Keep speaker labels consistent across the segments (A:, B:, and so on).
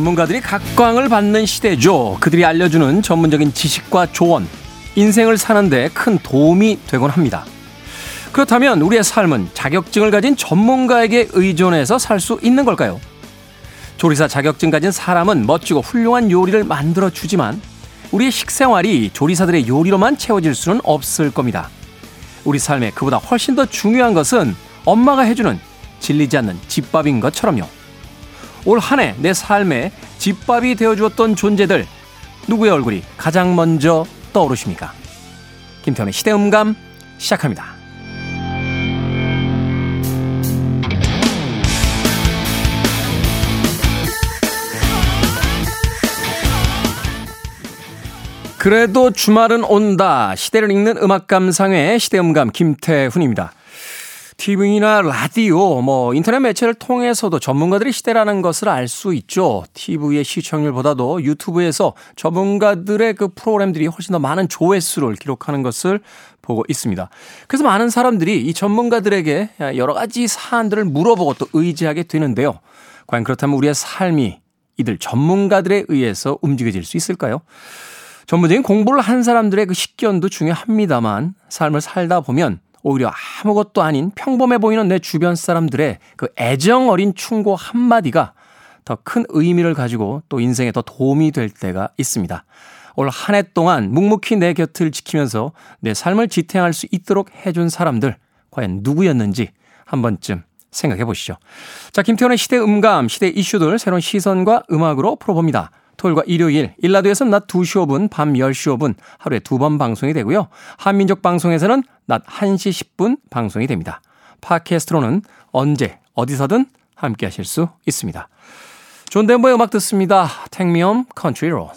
A: 전문가들이 각광을 받는 시대죠. 그들이 알려주는 전문적인 지식과 조언, 인생을 사는데 큰 도움이 되곤 합니다. 그렇다면 우리의 삶은 자격증을 가진 전문가에게 의존해서 살 수 있는 걸까요? 조리사 자격증 가진 사람은 멋지고 훌륭한 요리를 만들어 주지만 우리의 식생활이 조리사들의 요리로만 채워질 수는 없을 겁니다. 우리 삶에 그보다 훨씬 더 중요한 것은 엄마가 해주는 질리지 않는 집밥인 것처럼요. 올 한 해 내 삶에 집밥이 되어주었던 존재들 누구의 얼굴이 가장 먼저 떠오르십니까? 김태훈의 시대음감 시작합니다. 그래도 주말은 온다. 시대를 읽는 음악 감상회 시대음감 김태훈입니다. TV나 라디오, 뭐 인터넷 매체를 통해서도 전문가들의 시대라는 것을 알 수 있죠. TV의 시청률보다도 유튜브에서 전문가들의 그 프로그램들이 훨씬 더 많은 조회수를 기록하는 것을 보고 있습니다. 그래서 많은 사람들이 이 전문가들에게 여러 가지 사안들을 물어보고 또 의지하게 되는데요. 과연 그렇다면 우리의 삶이 이들 전문가들에 의해서 움직여질 수 있을까요? 전문적인 공부를 한 사람들의 그 식견도 중요합니다만 삶을 살다 보면 오히려 아무것도 아닌 평범해 보이는 내 주변 사람들의 그 애정 어린 충고 한마디가 더 큰 의미를 가지고 또 인생에 더 도움이 될 때가 있습니다. 올 한 해 동안 묵묵히 내 곁을 지키면서 내 삶을 지탱할 수 있도록 해준 사람들, 과연 누구였는지 한 번쯤 생각해 보시죠. 자, 김태훈의 시대음감, 시대 이슈들 새로운 시선과 음악으로 풀어봅니다. 토요일과 일요일, 일라드에서는 낮 2시 5분, 밤 10시 5분 하루에 두 번 방송이 되고요. 한민족 방송에서는 낮 1시 10분 방송이 됩니다. 팟캐스트로는 언제 어디서든 함께 하실 수 있습니다. 존 덴버의 음악 듣습니다. Take Me Home Country Roads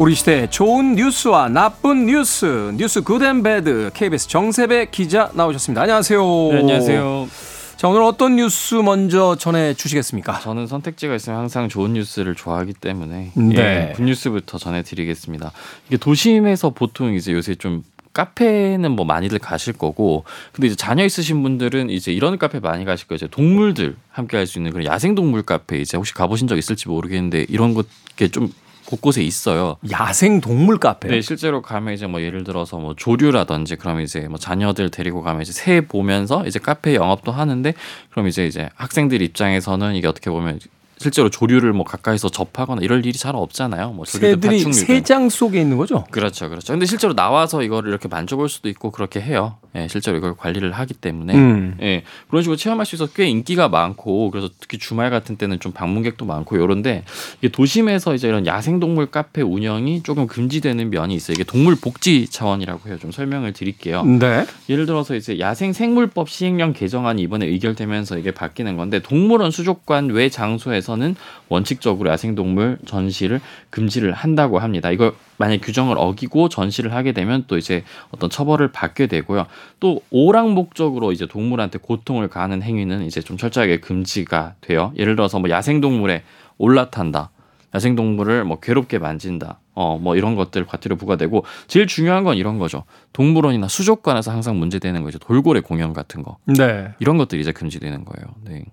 A: 우리 시대 좋은 뉴스와 나쁜 뉴스, 뉴스 Good and Bad KBS 정세배 기자 나오셨습니다. 안녕하세요.
B: 네, 안녕하세요.
A: 자, 오늘 어떤 뉴스 먼저 전해 주시겠습니까?
B: 저는 선택지가 있으면 항상 좋은 뉴스를 좋아하기 때문에
A: 네.
B: 예, 굿뉴스부터 전해드리겠습니다. 이게 도심에서 보통 이제 요새 좀 카페는 뭐 많이들 가실 거고 근데 이제 자녀 있으신 분들은 이제 이런 카페 많이 가실 거예요. 이제 동물들 함께 할 수 있는 그런 야생 동물 카페 이제 혹시 가보신 적 있을지 모르겠는데 이런 것게 좀 곳곳에 있어요.
A: 야생 동물 카페.
B: 네, 실제로 가면 이제 뭐 예를 들어서 뭐 조류라든지 그럼 이제 뭐 자녀들 데리고 가면 이제 새 보면서 이제 카페 영업도 하는데 그럼 이제 이제 학생들 입장에서는 이게 어떻게 보면 실제로 조류를 뭐 가까이서 접하거나 이럴 일이 잘 없잖아요. 뭐
A: 새들이 새장 속에 있는 거죠?
B: 그렇죠, 그렇죠. 근데 실제로 나와서 이거를 이렇게 만져볼 수도 있고 그렇게 해요. 예, 실제로 이걸 관리를 하기 때문에
A: 음.
B: 예, 그런 식으로 체험할 수 있어서 꽤 인기가 많고 그래서 특히 주말 같은 때는 좀 방문객도 많고 요런데 이게 도심에서 이제 이런 야생동물 카페 운영이 조금 금지되는 면이 있어요. 이게 동물 복지 차원이라고 해요. 좀 설명을 드릴게요.
A: 네.
B: 예를 들어서 이제 야생 생물법 시행령 개정안이 이번에 의결되면서 이게 바뀌는 건데 동물원 수족관 외 장소에서 는 원칙적으로 야생동물 전시를 금지를 한다고 합니다. 이걸 만약 규정을 어기고 전시를 하게 되면 또 이제 어떤 처벌을 받게 되고요. 또 오락 목적으로 이제 동물한테 고통을 가하는 행위는 이제 좀 철저하게 금지가 돼요. 예를 들어서 뭐 야생동물에 올라탄다. 야생동물을 뭐 괴롭게 만진다. 어, 뭐 이런 것들 과태료 부과되고 제일 중요한 건 이런 거죠. 동물원이나 수족관에서 항상 문제되는 거죠. 돌고래 공연 같은 거.
A: 네.
B: 이런 것들이 이제 금지되는 거예요. 네.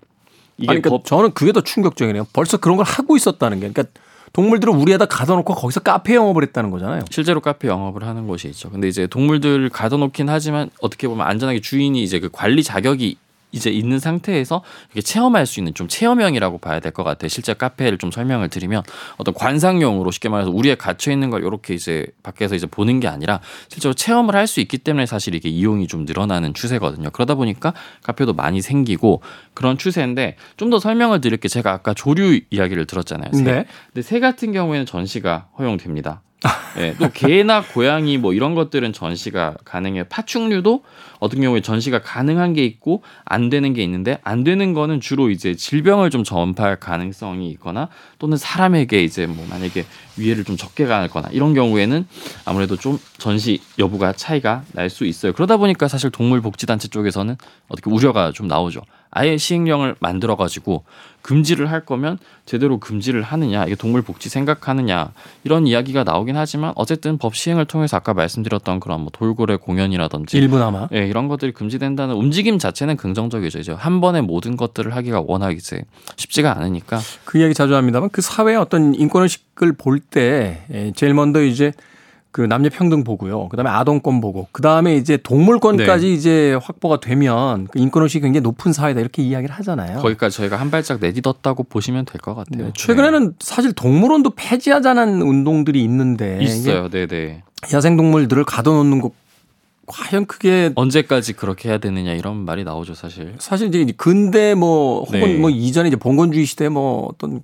A: 이게 아니, 그러니까 법... 저는 그게 더 충격적이네요. 벌써 그런 걸 하고 있었다는 게. 그러니까 동물들을 우리에다 가둬놓고 거기서 카페 영업을 했다는 거잖아요.
B: 실제로 카페 영업을 하는 곳이 있죠. 근데 이제 동물들 가둬놓긴 하지만 어떻게 보면 안전하게 주인이 이제 그 관리 자격이 이제 있는 상태에서 이렇게 체험할 수 있는 좀 체험형이라고 봐야 될 것 같아요. 실제 카페를 좀 설명을 드리면 어떤 관상용으로 쉽게 말해서 우리에 갇혀 있는 걸 이렇게 이제 밖에서 이제 보는 게 아니라 실제로 체험을 할 수 있기 때문에 사실 이게 이용이 좀 늘어나는 추세거든요. 그러다 보니까 카페도 많이 생기고 그런 추세인데 좀 더 설명을 드릴 게 제가 아까 조류 이야기를 들었잖아요. 새.
A: 네.
B: 근데 새 같은 경우에는 전시가 허용됩니다. 네, 또 개나 고양이 뭐 이런 것들은 전시가 가능해요. 파충류도 어떤 경우에 전시가 가능한 게 있고 안 되는 게 있는데 안 되는 거는 주로 이제 질병을 좀 전파할 가능성이 있거나 또는 사람에게 이제 뭐 만약에 위해를 좀 적게 가거나 이런 경우에는 아무래도 좀 전시 여부가 차이가 날 수 있어요. 그러다 보니까 사실 동물복지단체 쪽에서는 어떻게 우려가 좀 나오죠. 아예 시행령을 만들어 가지고 금지를 할 거면 제대로 금지를 하느냐 이게 동물 복지 생각하느냐 이런 이야기가 나오긴 하지만 어쨌든 법 시행을 통해서 아까 말씀드렸던 그런 뭐 돌고래 공연이라든지
A: 일부나마.
B: 예, 이런 것들이 금지된다는 움직임 자체는 긍정적이죠. 이제 한 번에 모든 것들을 하기가 워낙 이제 쉽지가 않으니까
A: 그 이야기 자주 합니다만 그 사회의 어떤 인권 의식을 볼때 예, 제일 먼저 이제 그 남녀 평등 보고요. 그다음에 아동권 보고 그다음에 이제 동물권까지
B: 네.
A: 이제 확보가 되면 그 인권 의식이 굉장히 높은 사회다 이렇게 이야기를 하잖아요.
B: 거기까지 저희가 한 발짝 내딛었다고 보시면 될 것 같아요.
A: 네, 최근에는 사실 동물원도 폐지하자는 운동들이 있는데
B: 네. 있어요. 네, 네.
A: 야생 동물들을 가둬놓는 거 과연 그게
B: 언제까지 그렇게 해야 되느냐 이런 말이 나오죠, 사실.
A: 사실 이제 근대 뭐 혹은
B: 네.
A: 뭐 이전에 이제 봉건주의 시대 뭐 어떤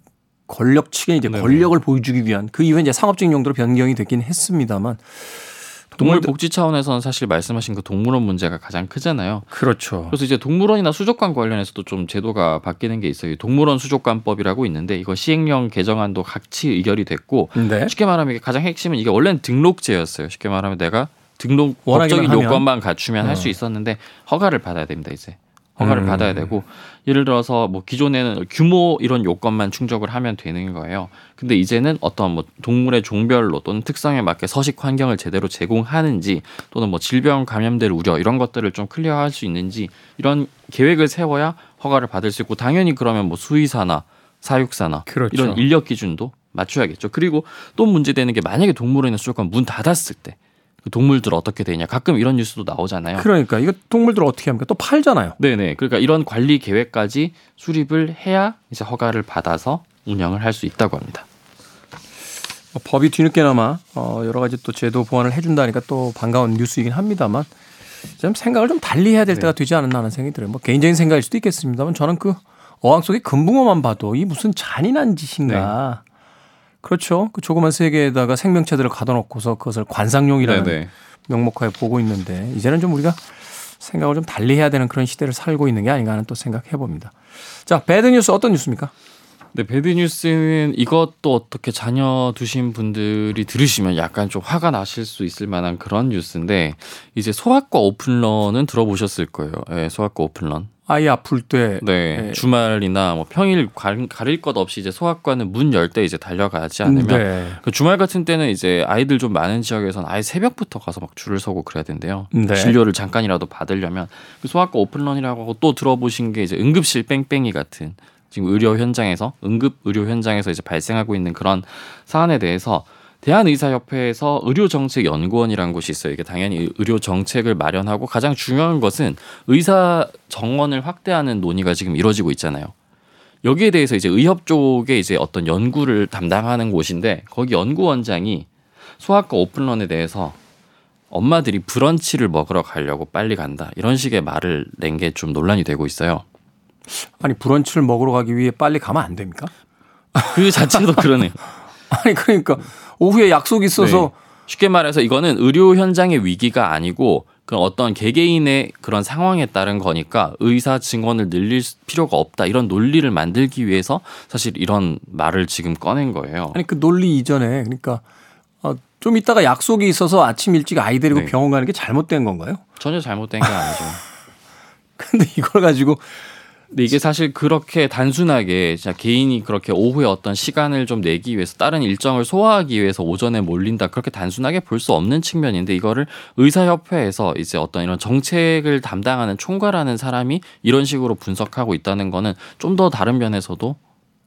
A: 권력 측에 이제
B: 네네.
A: 권력을 보여주기 위한 그 이후에 이제 상업적인 용도로 변경이 됐긴 했습니다만
B: 동물 복지 차원에서는 사실 말씀하신 그 동물원 문제가 가장 크잖아요.
A: 그렇죠.
B: 그래서 이제 동물원이나 수족관 관련해서도 좀 제도가 바뀌는 게 있어요. 이 동물원 수족관법이라고 있는데 이거 시행령 개정안도 같이 의결이 됐고
A: 네.
B: 쉽게 말하면 이게 가장 핵심은 이게 원래는 등록제였어요. 쉽게 말하면 내가 등록 법적인. 요건만 갖추면 할
A: 어.
B: 수 있었는데 허가를 받아야 됩니다. 이제 허가를
A: 음.
B: 받아야 되고 예를 들어서 뭐 기존에는 규모 이런 요건만 충족을 하면 되는 거예요. 근데 이제는 어떤 뭐 동물의 종별로 또는 특성에 맞게 서식 환경을 제대로 제공하는지 또는 뭐 질병 감염될 우려 이런 것들을 좀 클리어할 수 있는지 이런 계획을 세워야 허가를 받을 수 있고 당연히 그러면 뭐 수의사나 사육사나
A: 그렇죠.
B: 이런 인력 기준도 맞춰야겠죠. 그리고 또 문제되는 게 만약에 동물원이나 수족관 문 닫았을 때그 동물들 어떻게 되냐. 가끔 이런 뉴스도 나오잖아요.
A: 그러니까 이거 동물들 어떻게 합니까? 또 팔잖아요.
B: 네네. 그러니까 이런 관리 계획까지 수립을 해야 이제 허가를 받아서 운영을 할 수 있다고 합니다.
A: 뭐 법이 뒤늦게나마 어 여러 가지 또 제도 보완을 해준다니까 또 반가운 뉴스이긴 합니다만 좀 생각을 좀 달리 해야 될
B: 네.
A: 때가 되지 않았나 하는 생각이 들어요. 뭐 개인적인 생각일 수도 있겠습니다만 저는 그 어항 속의 금붕어만 봐도 이 무슨 잔인한 짓인가.
B: 네.
A: 그렇죠. 그 조그만 세계에다가 생명체들을 가둬놓고서 그것을 관상용이라는
B: 네네.
A: 명목하에 보고 있는데 이제는 좀 우리가 생각을 좀 달리 해야 되는 그런 시대를 살고 있는 게 아닌가 하는 또 생각해 봅니다. 자, 배드 뉴스 어떤 뉴스입니까?
B: 네, 배드 뉴스는 이것도 어떻게 자녀 두신 분들이 들으시면 약간 좀 화가 나실 수 있을 만한 그런 뉴스인데 이제 소아과 오픈런은 들어보셨을 거예요. 예, 소아과 오픈런.
A: 아이 아플 때
B: 네,
A: 네.
B: 주말이나 뭐 평일 가- 가릴 것 없이 이제 소아과는 문 열 때 이제 달려가지 않으면
A: 네.
B: 그 주말 같은 때는 이제 아이들 좀 많은 지역에서는 아예 새벽부터 가서 막 줄을 서고 그래야 된대요.
A: 네.
B: 진료를 잠깐이라도 받으려면 그 소아과 오픈런이라고 하고 또 들어보신 게 이제 응급실 뺑뺑이 같은 지금 의료 현장에서 응급 의료 현장에서 이제 발생하고 있는 그런 사안에 대해서 대한의사협회에서 의료정책연구원이라는 곳이 있어요. 이게 당연히 의료 정책을 마련하고 가장 중요한 것은 의사 정원을 확대하는 논의가 지금 이루어지고 있잖아요. 여기에 대해서 이제 의협 쪽에 이제 어떤 연구를 담당하는 곳인데 거기 연구원장이 소아과 오픈런에 대해서 엄마들이 브런치를 먹으러 가려고 빨리 간다 이런 식의 말을 낸 게 좀 논란이 되고 있어요.
A: 아니 브런치를 먹으러 가기 위해 빨리 가면 안 됩니까?
B: 그 자체도 그러네요.
A: 아니 그러니까 오후에 약속이 있어서
B: 네. 쉽게 말해서 이거는 의료 현장의 위기가 아니고 그 어떤 개개인의 그런 상황에 따른 거니까 의사 증언을 늘릴 필요가 없다 이런 논리를 만들기 위해서 사실 이런 말을 지금 꺼낸 거예요.
A: 아니 그 논리 이전에 그러니까 어, 좀 이따가 약속이 있어서 아침 일찍 아이 데리고
B: 네.
A: 병원 가는 게 잘못된 건가요?
B: 전혀 잘못된 게 아니죠.
A: 근데 이걸 가지고
B: 근데 이게 사실 그렇게 단순하게 진짜 개인이 그렇게 오후에 어떤 시간을 좀 내기 위해서 다른 일정을 소화하기 위해서 오전에 몰린다 그렇게 단순하게 볼 수 없는 측면인데 이거를 의사협회에서 이제 어떤 이런 정책을 담당하는 총괄하는 사람이 이런 식으로 분석하고 있다는 거는 좀 더 다른 면에서도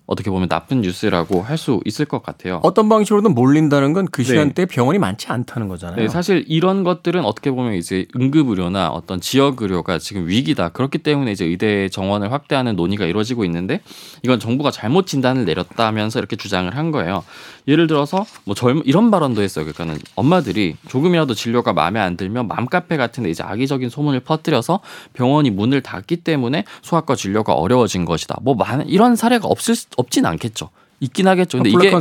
B: 어떻게 보면 나쁜 뉴스라고 할 수 있을 것 같아요.
A: 어떤 방식으로든 몰린다는 건그
B: 네.
A: 시간대에 병원이 많지 않다는 거잖아요.
B: 네, 사실 이런 것들은 어떻게 보면 이제 응급 의료나 어떤 지역 의료가 지금 위기다. 그렇기 때문에 이제 의대 정원을 확대하는 논의가 이루어지고 있는데 이건 정부가 잘못 진단을 내렸다면서 이렇게 주장을 한 거예요. 예를 들어서 뭐 젊 이런 발언도 했어요. 그러니까는 엄마들이 조금이라도 진료가 마음에 안 들면 맘카페 같은 데 이제 악의적인 소문을 퍼뜨려서 병원이 문을 닫기 때문에 소아과 진료가 어려워진 것이다. 뭐 많은 이런 사례가 없을 수- 없진 않겠죠. 있긴 하겠죠. 근데
A: 블랙
B: 이게.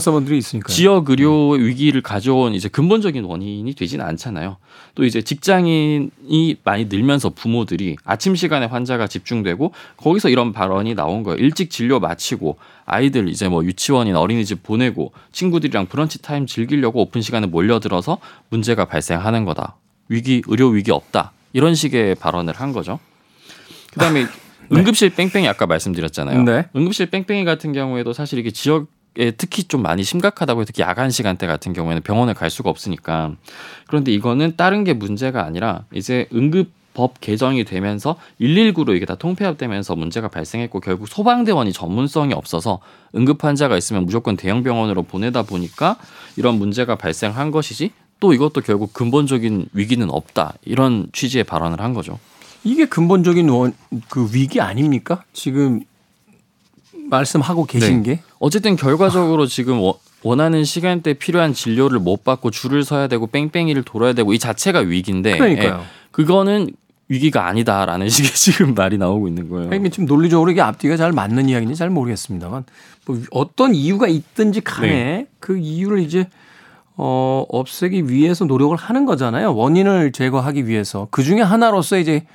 B: 지역 의료 위기를 가져온 이제 근본적인 원인이 되지는 않잖아요. 또 이제 직장인이 많이 늘면서 부모들이 아침 시간에 환자가 집중되고 거기서 이런 발언이 나온 거예요. 일찍 진료 마치고 아이들 이제 뭐 유치원이나 어린이집 보내고 친구들이랑 브런치 타임 즐기려고 오픈 시간에 몰려들어서 문제가 발생하는 거다. 위기 의료 위기 없다. 이런 식의 발언을 한 거죠. 그다음에
A: 네.
B: 응급실 뺑뺑이 아까 말씀드렸잖아요.
A: 네.
B: 응급실 뺑뺑이 같은 경우에도 사실 이게 지역 에 특히 좀 많이 심각하다고 해서 특히 야간 시간대 같은 경우에는 병원에 갈 수가 없으니까 그런데 이거는 다른 게 문제가 아니라 이제 응급 법 개정이 되면서 119로 이게 다 통폐합되면서 문제가 발생했고 결국 소방대원이 전문성이 없어서 응급 환자가 있으면 무조건 대형 병원으로 보내다 보니까 이런 문제가 발생한 것이지 또 이것도 결국 근본적인 위기는 없다 이런 취지의 발언을 한 거죠.
A: 이게 근본적인 원, 그 위기 아닙니까? 지금 말씀하고 계신
B: 네.
A: 게.
B: 어쨌든 결과적으로 지금 워- 원하는 시간대 에 필요한 진료를 못 받고 줄을 서야 되고 뺑뺑이를 돌아야 되고 이 자체가 위기인데
A: 그러니까요.
B: 예, 그거는 위기가 아니다라는 식의 지금 말이 나오고 있는 거예요.
A: 그러니까 지금 논리적으로 이게 앞뒤가 잘 맞는 이야기인지 잘 모르겠습니다만 뭐 어떤 이유가 있든지 간에
B: 네.
A: 그 이유를 이제 어 없애기 위해서 노력을 하는 거잖아요. 원인을 제거하기 위해서 그 중에 하나로서 이제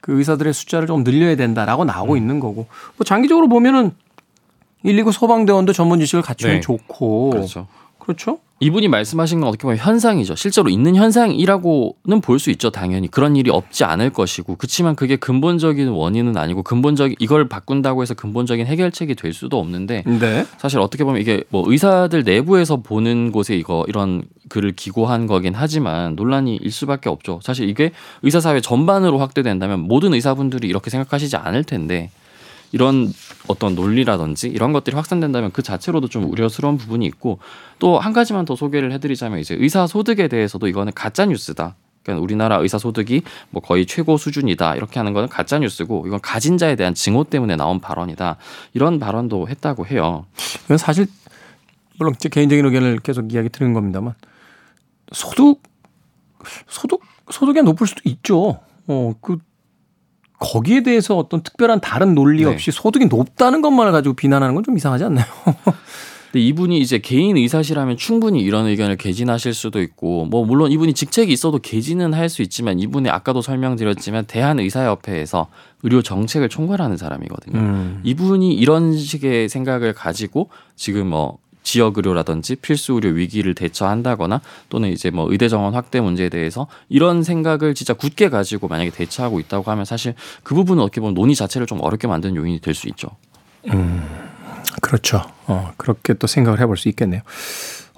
A: 그 의사들의 숫자를 좀 늘려야 된다라고 나오고
B: 음.
A: 있는 거고 뭐 장기적으로 보면은 119 소방대원도 전문 지식을 갖추면
B: 네.
A: 좋고
B: 그렇죠.
A: 그렇죠?
B: 이분이 말씀하신 건 어떻게 보면 현상이죠. 실제로 있는 현상이라고는 볼 수 있죠. 당연히 그런 일이 없지 않을 것이고 그렇지만 그게 근본적인 원인은 아니고 근본적인 이걸 바꾼다고 해서 근본적인 해결책이 될 수도 없는데
A: 네.
B: 사실 어떻게 보면 이게 뭐 의사들 내부에서 보는 곳에 이거 이런 글을 기고한 거긴 하지만 논란이 일 수밖에 없죠. 사실 이게 의사 사회 전반으로 확대된다면 모든 의사분들이 이렇게 생각하시지 않을 텐데 이런 어떤 논리라든지 이런 것들이 확산된다면 그 자체로도 좀 우려스러운 부분이 있고 또 한 가지만 더 소개를 해드리자면 이제 의사 소득에 대해서도 이거는 가짜 뉴스다. 그러니까 우리나라 의사 소득이 뭐 거의 최고 수준이다 이렇게 하는 거는 가짜 뉴스고 이건 가진 자에 대한 증오 때문에 나온 발언이다 이런 발언도 했다고 해요.
A: 이건 사실 물론 제 개인적인 의견을 계속 이야기 드리는 겁니다만 소득 소득 소득이 높을 수도 있죠. 어 그 거기에 대해서 어떤 특별한 다른 논리
B: 네.
A: 없이 소득이 높다는 것만을 가지고 비난하는 건 좀 이상하지 않나요?
B: 근데 이분이 이제 개인 의사시라면 충분히 이런 의견을 개진하실 수도 있고 뭐 물론 이분이 직책이 있어도 개진은 할 수 있지만 이분이 아까도 설명드렸지만 대한의사협회에서 의료 정책을 총괄하는 사람이거든요.
A: 음.
B: 이분이 이런 식의 생각을 가지고 지금 뭐 지역 의료라든지 필수 의료 위기를 대처한다거나 또는 이제 뭐 의대 정원 확대 문제에 대해서 이런 생각을 진짜 굳게 가지고 만약에 대처하고 있다고 하면 사실 그 부분은 어떻게 보면 논의 자체를 좀 어렵게 만드는 요인이 될 수 있죠.
A: 그렇죠. 어, 그렇게 또 생각을 해볼 수 있겠네요.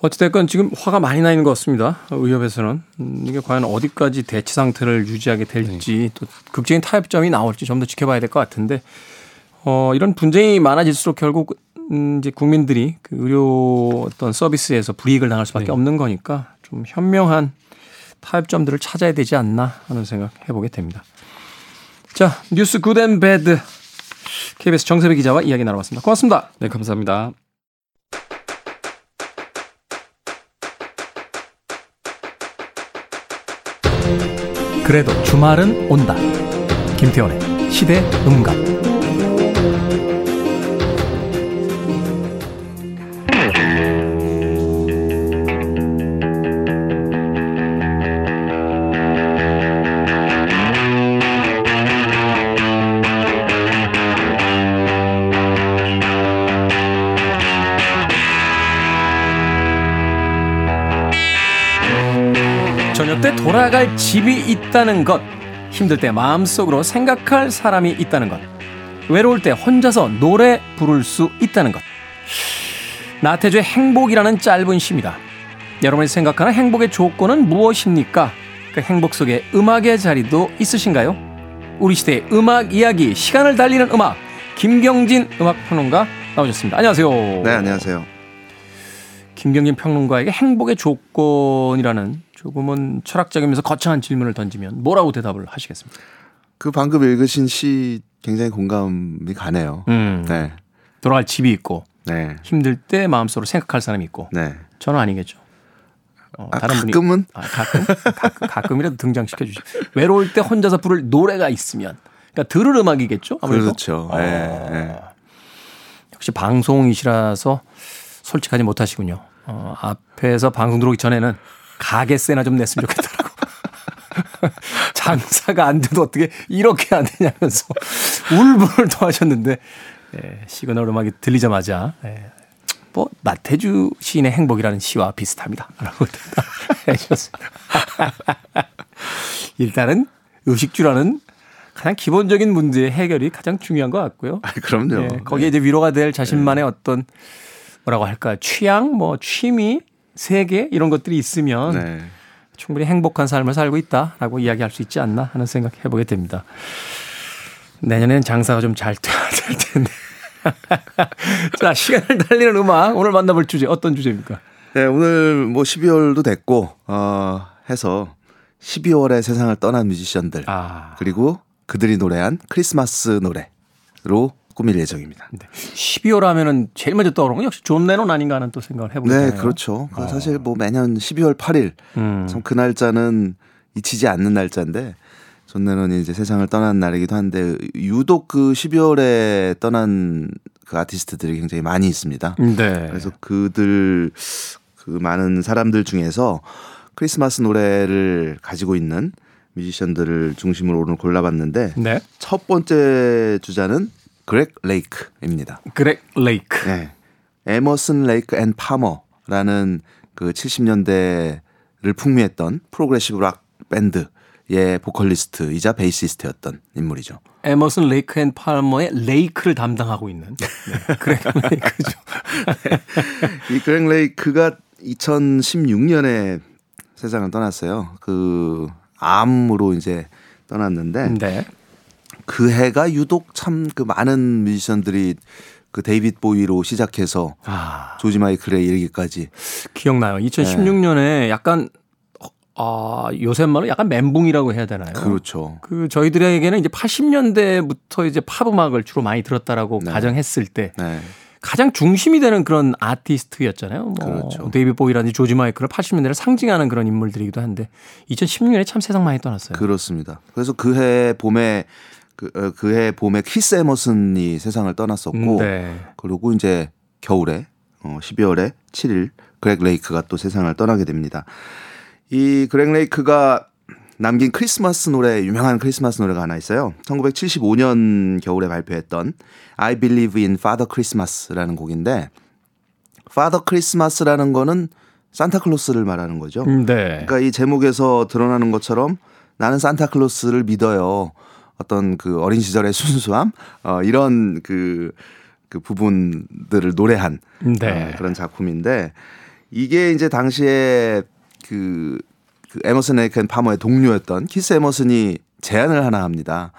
A: 어찌됐건 지금 화가 많이 나 있는 것 같습니다. 의협에서는. 음, 이게 과연 어디까지 대치 상태를 유지하게 될지 또 극적인 타협점이 나올지 좀 더 지켜봐야 될 것 같은데 어, 이런 분쟁이 많아질수록 결국 음, 이제 국민들이 그 의료 어떤 서비스에서 불이익을 당할 수밖에
B: 네.
A: 없는 거니까 좀 현명한 타협점들을 찾아야 되지 않나 하는 생각 해보게 됩니다. 자, 뉴스 Good and Bad. KBS 정세배 기자와 이야기 나눠봤습니다. 고맙습니다.
B: 네, 감사합니다.
A: 그래도 주말은 온다. 김태원의 시대 음감. 돌아갈 집이 있다는 것. 힘들 때 마음속으로 생각할 사람이 있다는 것. 외로울 때 혼자서 노래 부를 수 있다는 것. 나태주의 행복이라는 짧은 시입니다. 여러분이 생각하는 행복의 조건은 무엇입니까? 그 행복 속에 음악의 자리도 있으신가요? 우리 시대의 음악 이야기, 시간을 달리는 음악, 김경진 음악평론가 나오셨습니다. 안녕하세요.
C: 네, 안녕하세요.
A: 김경진 평론가에게 행복의 조건이라는 조금은 철학적이면서 거창한 질문을 던지면 뭐라고 대답을 하시겠습니까?
C: 그 방금 읽으신 시 굉장히 공감이 가네요.
A: 음,
C: 네,
A: 돌아갈 집이 있고
C: 네,
A: 힘들 때 마음속으로 생각할 사람이 있고
C: 네.
A: 저는 아니겠죠. 어,
C: 아,
A: 다른 분이
C: 가끔은
A: 아, 가끔 가끔 가끔이라도 등장시켜 주시. 외로울 때 혼자서 부를 노래가 있으면 그러니까 들을 음악이겠죠. 아무래도
C: 그렇죠.
A: 어,
C: 네, 네.
A: 역시 방송이시라서 솔직하지 못하시군요. 어, 앞에서 방송 들어오기 전에는 가게세나 좀 냈으면 좋겠더라고. 장사가 안 돼도 어떻게 이렇게 안 되냐면서 울분을 토하셨는데 예, 시그널 음악이 들리자마자 예, 뭐 나태주 시인의 행복이라는 시와 비슷합니다. 라고 해주셨습니다. 일단은 의식주라는 가장 기본적인 문제의 해결이 가장 중요한 것 같고요.
C: 아, 그럼요.
A: 예, 거기에 이제 위로가 될 자신만의
C: 네.
A: 어떤 뭐라고 할까 취향, 뭐 취미, 세계 이런 것들이 있으면
C: 네.
A: 충분히 행복한 삶을 살고 있다라고 이야기할 수 있지 않나 하는 생각 해보게 됩니다. 내년엔 장사가 좀 잘 돼야 될 텐데. 자, 시간을 달리는 음악 오늘 만나볼 주제 어떤 주제입니까?
C: 네, 오늘 뭐 12월도 됐고 어 해서 12월에 세상을 떠난 뮤지션들
A: 아,
C: 그리고 그들이 노래한 크리스마스 노래로 꾸밀 예정입니다.
A: 12월 하면은 제일 먼저 떠오르는 건 역시 존 레논 아닌가 하는 또 생각을 해보게
C: 네,
A: 되네요.
C: 그렇죠. 그 사실 뭐 매년 12월 8일
A: 음.
C: 참그 날짜는 잊히지 않는 날짜인데 존 레논이 이제 세상을 떠난 날이기도 한데 유독 그 12월에 떠난 그 아티스트들이 굉장히 많이 있습니다.
A: 네.
C: 그래서 그들 그 많은 사람들 중에서 크리스마스 노래를 가지고 있는 뮤지션들을 중심으로 오늘 골라봤는데
A: 네.
C: 첫 번째 주자는 그렉 레이크입니다.
A: 그렉 레이크.
C: 네. 에머슨 레이크 앤 파머라는 그 70년대를 풍미했던 progressive rock 밴드의 보컬리스트이자 베이시스트였던 인물이죠.
A: 에머슨 레이크 앤 팔머의 레이크를 담당하고 있는 네. 그렉 레이크죠.
C: 이 그렉 레이크가 2016년에 세상을 떠났어요. 그 암으로 이제 떠났는데
A: 네.
C: 그 해가 유독 참 그 많은 뮤지션들이 그 데이빗 보위로 시작해서
A: 아,
C: 조지 마이클에 이르기까지
A: 기억나요. 2016년에 약간 아, 요새 말로 약간 멘붕이라고 해야 되나요?
C: 그렇죠.
A: 그 저희들에게는 이제 80년대부터 이제 팝 음악을 주로 많이 들었다라고
C: 네.
A: 가정했을 때
C: 네.
A: 가장 중심이 되는 그런 아티스트였잖아요. 뭐
C: 그렇죠.
A: 데이빗 보위라든지 조지 마이클을 80년대를 상징하는 그런 인물들이기도 한데 2016년에 참 세상 많이 떠났어요.
C: 그렇습니다. 그래서 그 해 봄에 그, 어, 그해 봄에 키스 에머슨이 세상을 떠났었고
A: 네.
C: 그리고 이제 겨울에 어 12월에 7일 그렉 레이크가 또 세상을 떠나게 됩니다. 이 그렉 레이크가 남긴 크리스마스 노래 유명한 크리스마스 노래가 하나 있어요. 1975년 겨울에 발표했던 I Believe in Father Christmas라는 곡인데 Father Christmas라는 거는 산타클로스를 말하는 거죠.
A: 음, 네.
C: 그러니까 이 제목에서 드러나는 것처럼 나는 산타클로스를 믿어요. 어떤 그 어린 시절의 순수함, 어, 이런 그, 그 부분들을 노래한
A: 네.
C: 어, 그런 작품인데 이게 이제 당시에 그, 그 에머슨 앤 파머의 동료였던 키스 에머슨이 제안을 하나 합니다.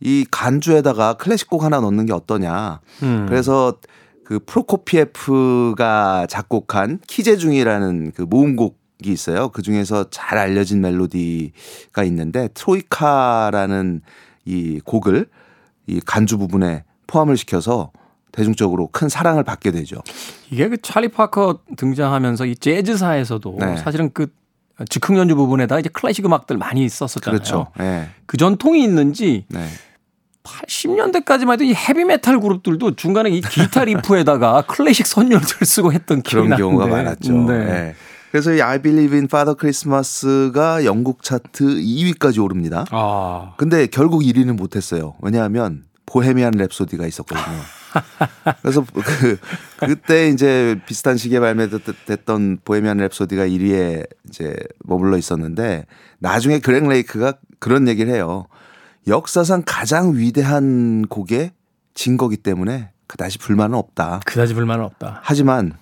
C: 이 간주에다가 클래식 곡 하나 넣는 게 어떠냐.
A: 음.
C: 그래서 그 프로코피에프가 작곡한 키제중이라는 그 모음곡이 있어요. 그 중에서 잘 알려진 멜로디가 있는데 트로이카라는 이 곡을 이 간주 부분에 포함을 시켜서 대중적으로 큰 사랑을 받게 되죠.
A: 이게 그 찰리 파커 등장하면서 이 재즈사에서도
C: 네.
A: 사실은 그 즉흥 연주 부분에다 이제 클래식 음악들 많이 썼었잖아요.
C: 그렇죠. 네.
A: 그 전통이 있는지
C: 네.
A: 80년대까지만 해도 이 헤비메탈 그룹들도 중간에 이 기타 리프에다가 클래식 선율들 쓰고 했던 기억이
C: 그런
A: 나는데.
C: 경우가 많았죠.
A: 네.
C: 네. 그래서 이 I Believe in Father Christmas가 영국 차트 2위까지 오릅니다.
A: 아,
C: 근데 결국 1위는 못했어요. 왜냐하면 보헤미안 랩소디가 있었거든요. 그래서 그 그때 이제 비슷한 시기에 발매됐던 보헤미안 랩소디가 1위에 이제 머물러 있었는데 나중에 그렉 레이크가 그런 얘기를 해요. 역사상 가장 위대한 곡에 진 거기 때문에 그다지 불만은 없다.
A: 그다지 불만은 없다.
C: 하지만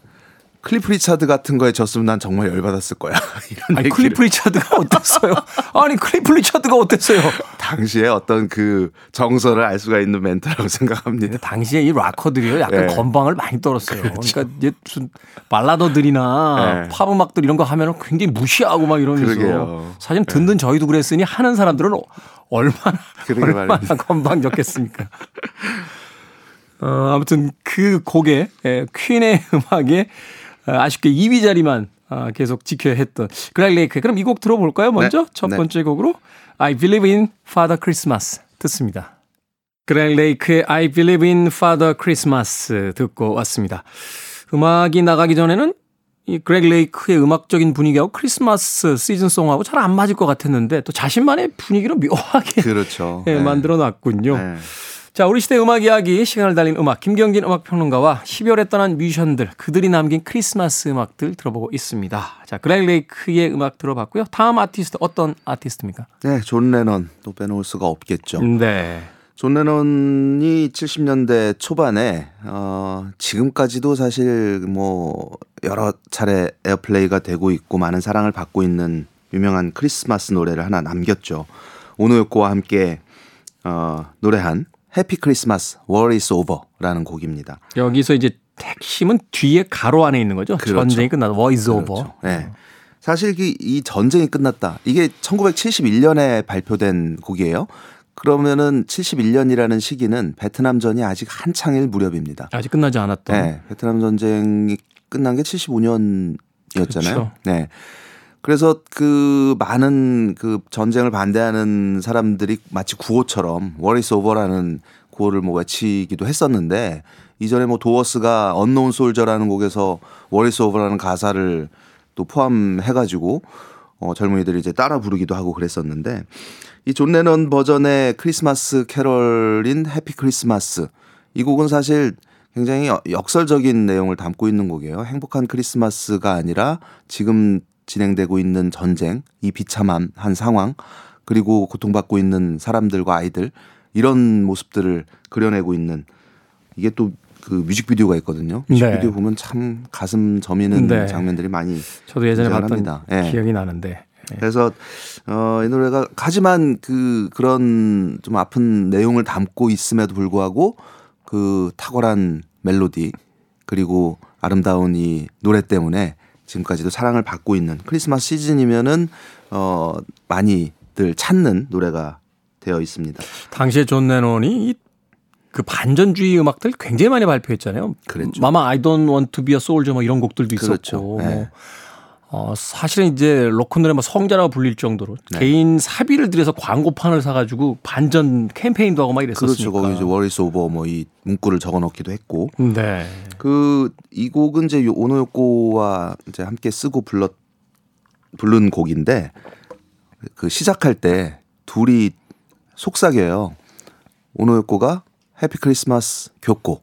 C: 클리프 리차드 같은 거에 졌으면 난 정말 열받았을 거야. 이런
A: 아니, 클리프 리차드가 어땠어요? 아니, 클리프 리차드가 어땠어요?
C: 당시에 어떤 그 정서를 알 수가 있는 멘트라고 생각합니다.
A: 당시에 이 락커들이요 약간
C: 네. 건방을
A: 많이 떨었어요. 그러니까 이제 무슨 발라더들이나
C: 네.
A: 팝 음악들 이런 거 하면 굉장히 무시하고 막 이러면서
C: 그러게요.
A: 사실 듣는 저희도 그랬으니 하는 사람들은 어- 얼마나 얼마나
C: 말입니다.
A: 건방졌겠습니까. 어, 아무튼 그 곡에 예, 퀸의 음악에 어, 아쉽게 2위 자리만 아, 계속 지켜야 했던 그렉 레이크. 그럼 이 곡 들어볼까요? 먼저
C: 네.
A: 첫
C: 네.
A: 번째 곡으로 I Believe in Father Christmas 듣습니다. 그렉 레이크의 I Believe in Father Christmas 듣고 왔습니다. 음악이 나가기 전에는 이 그렉 레이크의 음악적인 분위기하고 크리스마스 season song하고 잘 안 맞을 것 같았는데 또 자신만의 분위기로 묘하게
C: 그렇죠.
A: 예,
C: 네.
A: 만들어 놨군요.
C: 네.
A: 자, 우리 시대 음악 이야기, 시간을 달린 음악, 김경진 음악 평론가와 12월에 떠난 뮤지션들, 그들이 남긴 크리스마스 음악들 들어보고 있습니다. 자, 그렉 레이크의 음악 들어봤고요. 다음 아티스트, 어떤 아티스트입니까?
C: 네, 존 레넌 또 빼놓을 수가 없겠죠.
A: 네.
C: 존 레넌이 70년대 초반에 어 지금까지도 사실 뭐 여러 차례 airplay가 되고 있고 많은 사랑을 받고 있는 유명한 크리스마스 노래를 하나 남겼죠. 오노요코와 함께 어 노래한 Happy Christmas War Is Over라는 곡입니다.
A: 여기서 이제 핵심은 뒤에 가로 안에 있는 거죠.
C: 그렇죠.
A: 전쟁이 끝나서 War Is Over.
C: 그렇죠. 네. 사실 이, 이 전쟁이 끝났다. 이게 1971년에 발표된 곡이에요. 그러면은 71년이라는 시기는 베트남전이 아직 한창일 무렵입니다.
A: 아직 끝나지 않았던.
C: 네, 베트남 전쟁이 끝난 게 75년이었잖아요.
A: 그렇죠.
C: 네. 그래서 그 많은 그 전쟁을 반대하는 사람들이 마치 구호처럼 War Is Over라는 구호를 뭐 외치기도 했었는데 이전에 뭐 도어스가 Unknown Soldier라는 곡에서 War Is Over라는 가사를 또 포함해 가지고 어 젊은이들이 이제 따라 부르기도 하고 그랬었는데 이 존 레넌 버전의 크리스마스 캐럴인 Happy Christmas 이 곡은 사실 굉장히 여- 역설적인 내용을 담고 있는 곡이에요. 행복한 크리스마스가 아니라 지금 진행되고 있는 전쟁, 이 비참한 한 상황, 그리고 고통받고 있는 사람들과 아이들 이런 모습들을 그려내고 있는 이게 또 그 뮤직비디오가 있거든요. 뮤직비디오
A: 네.
C: 보면 참 가슴 저미는
A: 네.
C: 장면들이 많이
A: 저도 예전에 봤던.
C: 예.
A: 기억이 나는데. 예.
C: 그래서 어, 이 노래가 하지만 그 그런 좀 아픈 내용을 담고 있음에도 불구하고 그 탁월한 멜로디 그리고 아름다운 이 노래 때문에 지금까지도 사랑을 받고 있는 크리스마스 시즌이면은 어 많이들 찾는 노래가 되어 있습니다.
A: 당시에 존 레논이 이그 반전주의 음악들 굉장히 많이 발표했잖아요.
C: 그랬죠.
A: Mama I don't want to be a soldier 뭐 이런 곡들도
C: 그렇죠.
A: 있었고.
C: 네.
A: 뭐 어, 사실은 이제 로큰롤의 뭐 성자라고 불릴 정도로
C: 네.
A: 개인 사비를 들여서 광고판을 사가지고 반전 캠페인도 하고 막 이랬었으니까.
C: 그렇죠. 거기 이제 War is over 뭐 이 문구를 적어 넣기도 했고
A: 네.
C: 그 이 곡은 이제 요- 오노요코와 이제 함께 쓰고 불렀 부른 곡인데 그 시작할 때 둘이 속삭여요. 오노요코가 Happy Christmas 교코.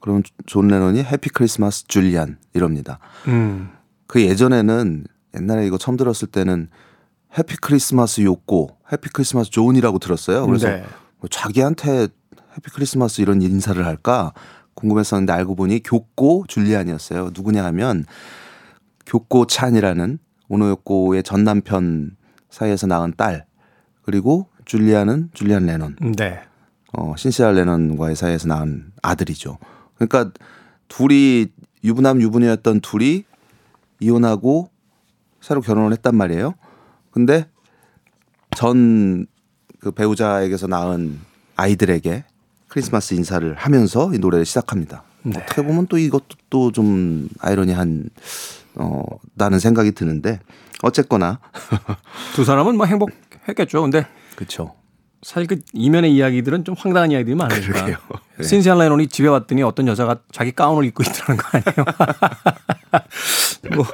C: 그러면 존 레논이 Happy Christmas 줄리안 이럽니다.
A: 음.
C: 그 예전에는 옛날에 이거 처음 들었을 때는 Happy Christmas 요코, Happy Christmas 존이라고 들었어요. 그래서
A: 네.
C: 뭐 자기한테 해피 크리스마스 이런 인사를 할까 궁금했었는데 알고 보니 교코 줄리안이었어요. 누구냐 하면 교코 찬이라는 오노요코의 전 남편 사이에서 낳은 딸 그리고 줄리안은 줄리안 레논
A: 네.
C: 어, 신시아 레논과의 사이에서 낳은 아들이죠. 그러니까 둘이 유부남 유부녀였던 둘이 이혼하고 새로 결혼을 했단 말이에요. 근데 전 그 배우자에게서 낳은 아이들에게 크리스마스 인사를 하면서 이 노래를 시작합니다.
A: 네.
C: 어떻게 보면 또 이것도 또 좀 아이러니한 어 나는 생각이 드는데 어쨌거나
A: 두 사람은 뭐 행복했겠죠. 근데
C: 그렇죠.
A: 사실 그 이면의 이야기들은 좀 황당한 이야기들이 많으니까.
C: 그러게요. 네.
A: 신시안 레논이 집에 왔더니 어떤 여자가 자기 가운을 입고 있더라는 거 아니에요. 뭐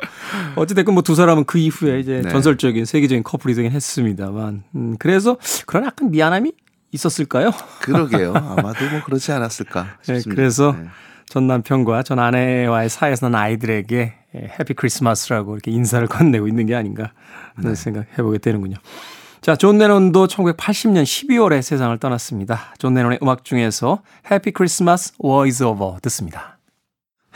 A: 어찌됐건 뭐 두 사람은 그 이후에 이제
C: 네.
A: 전설적인 세계적인 커플이 되긴 했습니다만. 음, 그래서 그런 약간 미안함이 있었을까요?
C: 그러게요. 아마도 뭐 그렇지 않았을까
A: 네,
C: 싶습니다.
A: 그래서
C: 네.
A: 전 남편과 전 아내와의 사이에서 난 아이들에게 예, Happy Christmas라고 이렇게 인사를 건네고 있는 게 아닌가 하는 생각 해 보게 되는군요. 자, 존 레논도 1980년 12월에 세상을 떠났습니다. 존 레논의 음악 중에서 Happy Christmas War is over 듣습니다.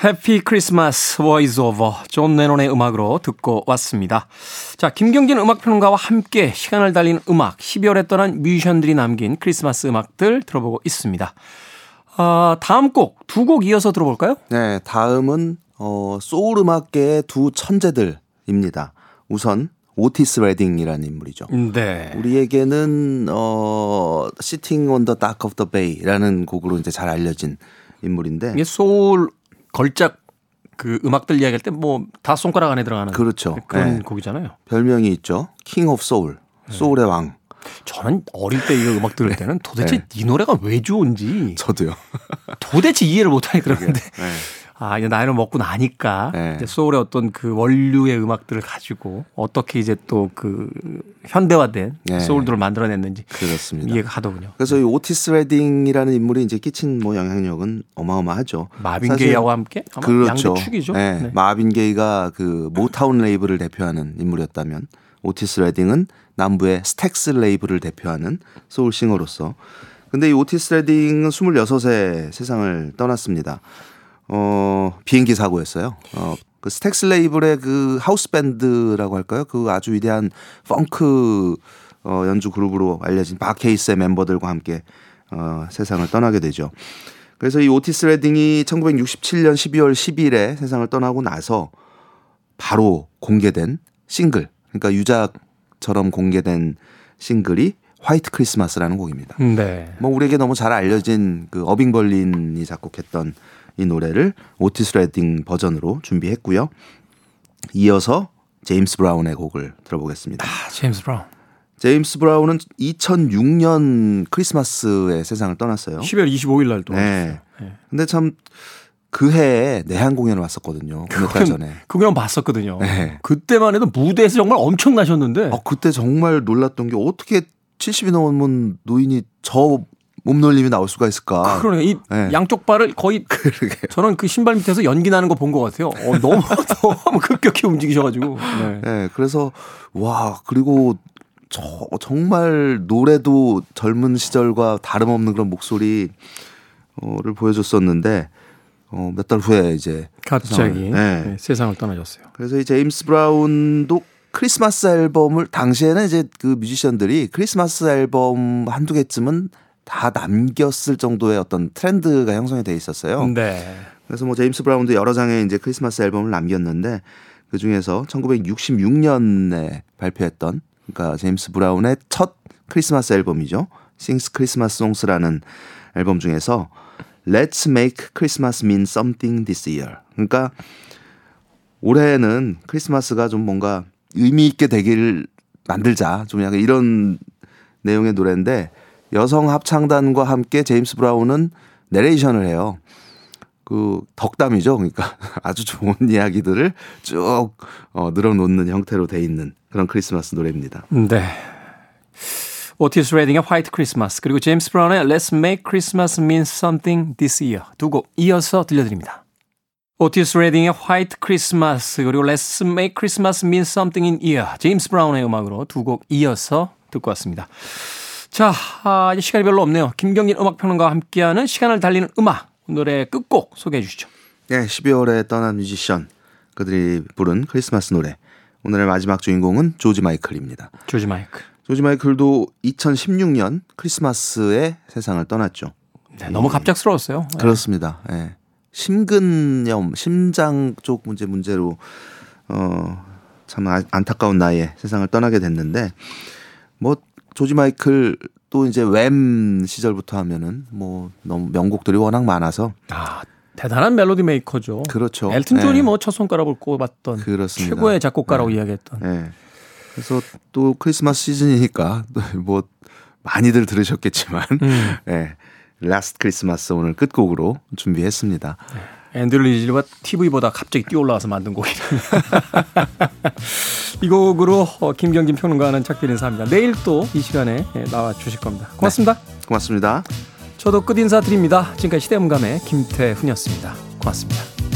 A: Happy Christmas is over 존 레논의 음악으로 듣고 왔습니다. 자, 김경진 음악평론가와 함께 시간을 달린 음악 12월에 떠난 뮤지션들이 남긴 크리스마스 음악들 들어보고 있습니다. 아, 다음 곡 두 곡 이어서 들어볼까요?
C: 네, 다음은 어, 소울 음악계의 두 천재들입니다. 우선 오티스 레딩이라는 인물이죠.
A: 네.
C: 우리에게는 어 on the Dock of the Bay라는 곡으로 이제 잘 알려진 인물인데
A: 이게 소울 걸작 그 음악들 이야기할 때 뭐 다 손가락 안에 들어가는
C: 그렇죠.
A: 그런
C: 네.
A: 곡이잖아요.
C: 별명이 있죠. King of Soul, 소울의 왕.
A: 저는 어릴 때 이거 음악 들을 때는 도대체 이 노래가 왜 좋은지
C: 저도요.
A: 도대체 이해를 못하니 그러는데
C: 네.
A: 아, 이제 나이를 먹고 나니까
C: 네.
A: 이제 소울의 어떤 그 원류의 음악들을 가지고 어떻게 이제 또 그 현대화된
C: 네.
A: 소울들을 만들어냈는지
C: 그렇습니다.
A: 이해가 가더군요.
C: 그래서 이 오티스 레딩이라는 인물이 이제 끼친 뭐 영향력은 어마어마하죠.
A: 마빈 게이하고 함께
C: 그렇죠.
A: 축이죠.
C: 네.
A: 네.
C: 마빈 게이가 그 모타운 레이블을 대표하는 인물이었다면 오티스 레딩은 남부의 스택스 레이블을 대표하는 소울 싱어로서 근데 이 오티스 레딩은 26세 세상을 떠났습니다. 어, 비행기 사고였어요. 어, 그 스택스 레이블의 그 하우스 밴드라고 할까요? 그 아주 위대한 펑크 어, 연주 그룹으로 알려진 바케이스의 멤버들과 함께 어, 세상을 떠나게 되죠. 그래서 이 오티스 레딩이 1967년 12월 10일에 세상을 떠나고 나서 바로 공개된 싱글, 그러니까 유작처럼 공개된 싱글이 화이트 크리스마스라는 곡입니다.
A: 네.
C: 뭐 우리에게 너무 잘 알려진 그 어빙 벌린이 작곡했던 이 노래를 오티스 레딩 버전으로 준비했고요. 이어서 제임스 브라운의 곡을 들어보겠습니다.
A: 아, 제임스 브라운.
C: 제임스 브라운은 2006년 크리스마스에 세상을 떠났어요.
A: 12월 25일 날 또.
C: 네.
A: 네.
C: 근데 참 그 해에 내한 공연을 왔었거든요. 몇달 전에.
A: 그 공연 봤었거든요.
C: 네.
A: 그때만 해도 무대에서 정말 엄청나셨는데.
C: 어, 그때 정말 놀랐던 게 어떻게 70이 넘은 노인이 저 몸놀림이 나올 수가 있을까.
A: 그러네. 이
C: 네.
A: 양쪽 발을 거의
C: 그러게.
A: 저는 그 신발 밑에서 연기 나는 거 본 것 같아요. 어, 너무 너무 급격히 움직이셔가지고. 네.
C: 네, 그래서 와 그리고 저 정말 노래도 젊은 시절과 다름없는 그런 목소리를 보여줬었는데 어, 몇 달 후에 이제
A: 갑자기
C: 세상을, 네.
A: 네, 세상을 떠나셨어요.
C: 그래서 이 제임스 브라운도 크리스마스 앨범을 당시에는 이제 그 뮤지션들이 크리스마스 앨범 한두 개쯤은 다 남겼을 정도의 어떤 트렌드가 형성이 돼 있었어요.
A: 네.
C: 그래서 뭐 제임스 브라운도 여러 장의 이제 크리스마스 앨범을 남겼는데 그 중에서 1966년에 발표했던 그러니까 제임스 브라운의 첫 크리스마스 앨범이죠. Sings Christmas Songs라는 앨범 중에서 Let's Make Christmas Mean Something This Year. 그러니까 올해는 크리스마스가 좀 뭔가 의미 있게 되기를 만들자. 좀 약간 이런 내용의 노래인데 여성 합창단과 함께 제임스 브라운은 내레이션을 해요. 그 덕담이죠. 그러니까 아주 좋은 이야기들을 쭉 어, 늘어놓는 형태로 돼 있는 그런 크리스마스 노래입니다.
A: 네. 오티스 레딩의 화이트 크리스마스 그리고 제임스 브라운의 Let's Make Christmas Mean Something This Year 두 곡 이어서 들려드립니다. 오티스 레딩의 화이트 크리스마스 그리고 Let's Make Christmas Mean Something This Year 제임스 브라운의 음악으로 두 곡 이어서 듣고 왔습니다. 자, 아, 이제 시간이 별로 없네요. 김경진 음악평론가와 함께하는 시간을 달리는 음악 노래 끝곡 소개해 주시죠.
C: 네, 12월에 떠난 뮤지션 그들이 부른 크리스마스 노래. 오늘의 마지막 주인공은 조지 마이클입니다.
A: 조지 마이클.
C: 조지 마이클도 2016년 크리스마스에 세상을 떠났죠.
A: 네, 너무 갑작스러웠어요. 네.
C: 그렇습니다. 예. 심근염, 심장 쪽 문제 문제로 어참 안타까운 나이에 세상을 떠나게 됐는데 뭐 조지 마이클 또 이제 웸 시절부터 하면은 뭐 너무 명곡들이 워낙 많아서
A: 아, 대단한 멜로디 메이커죠.
C: 그렇죠.
A: 엘튼 존이
C: 네.
A: 뭐첫 손가락을 꼽았던
C: 그렇습니다.
A: 최고의 작곡가라고 이야기했던.
C: 예. 그래서 또 크리스마스 시즌이니까 뭐 많이들 들으셨겠지만
A: 음.
C: 예. Last Christmas 오늘 끝곡으로 준비했습니다.
A: 앤드류 리즐과 TV보다 갑자기 뛰어올라와서 만든 곡이에요. 이 곡으로 어, 김경진 평론가는 작별 인사합니다. 내일 또 이 시간에 예, 나와 주실 겁니다. 고맙습니다.
C: 고맙습니다.
A: 저도 끝 인사 드립니다. 지금까지 시대음감의 김태훈이었습니다. 고맙습니다.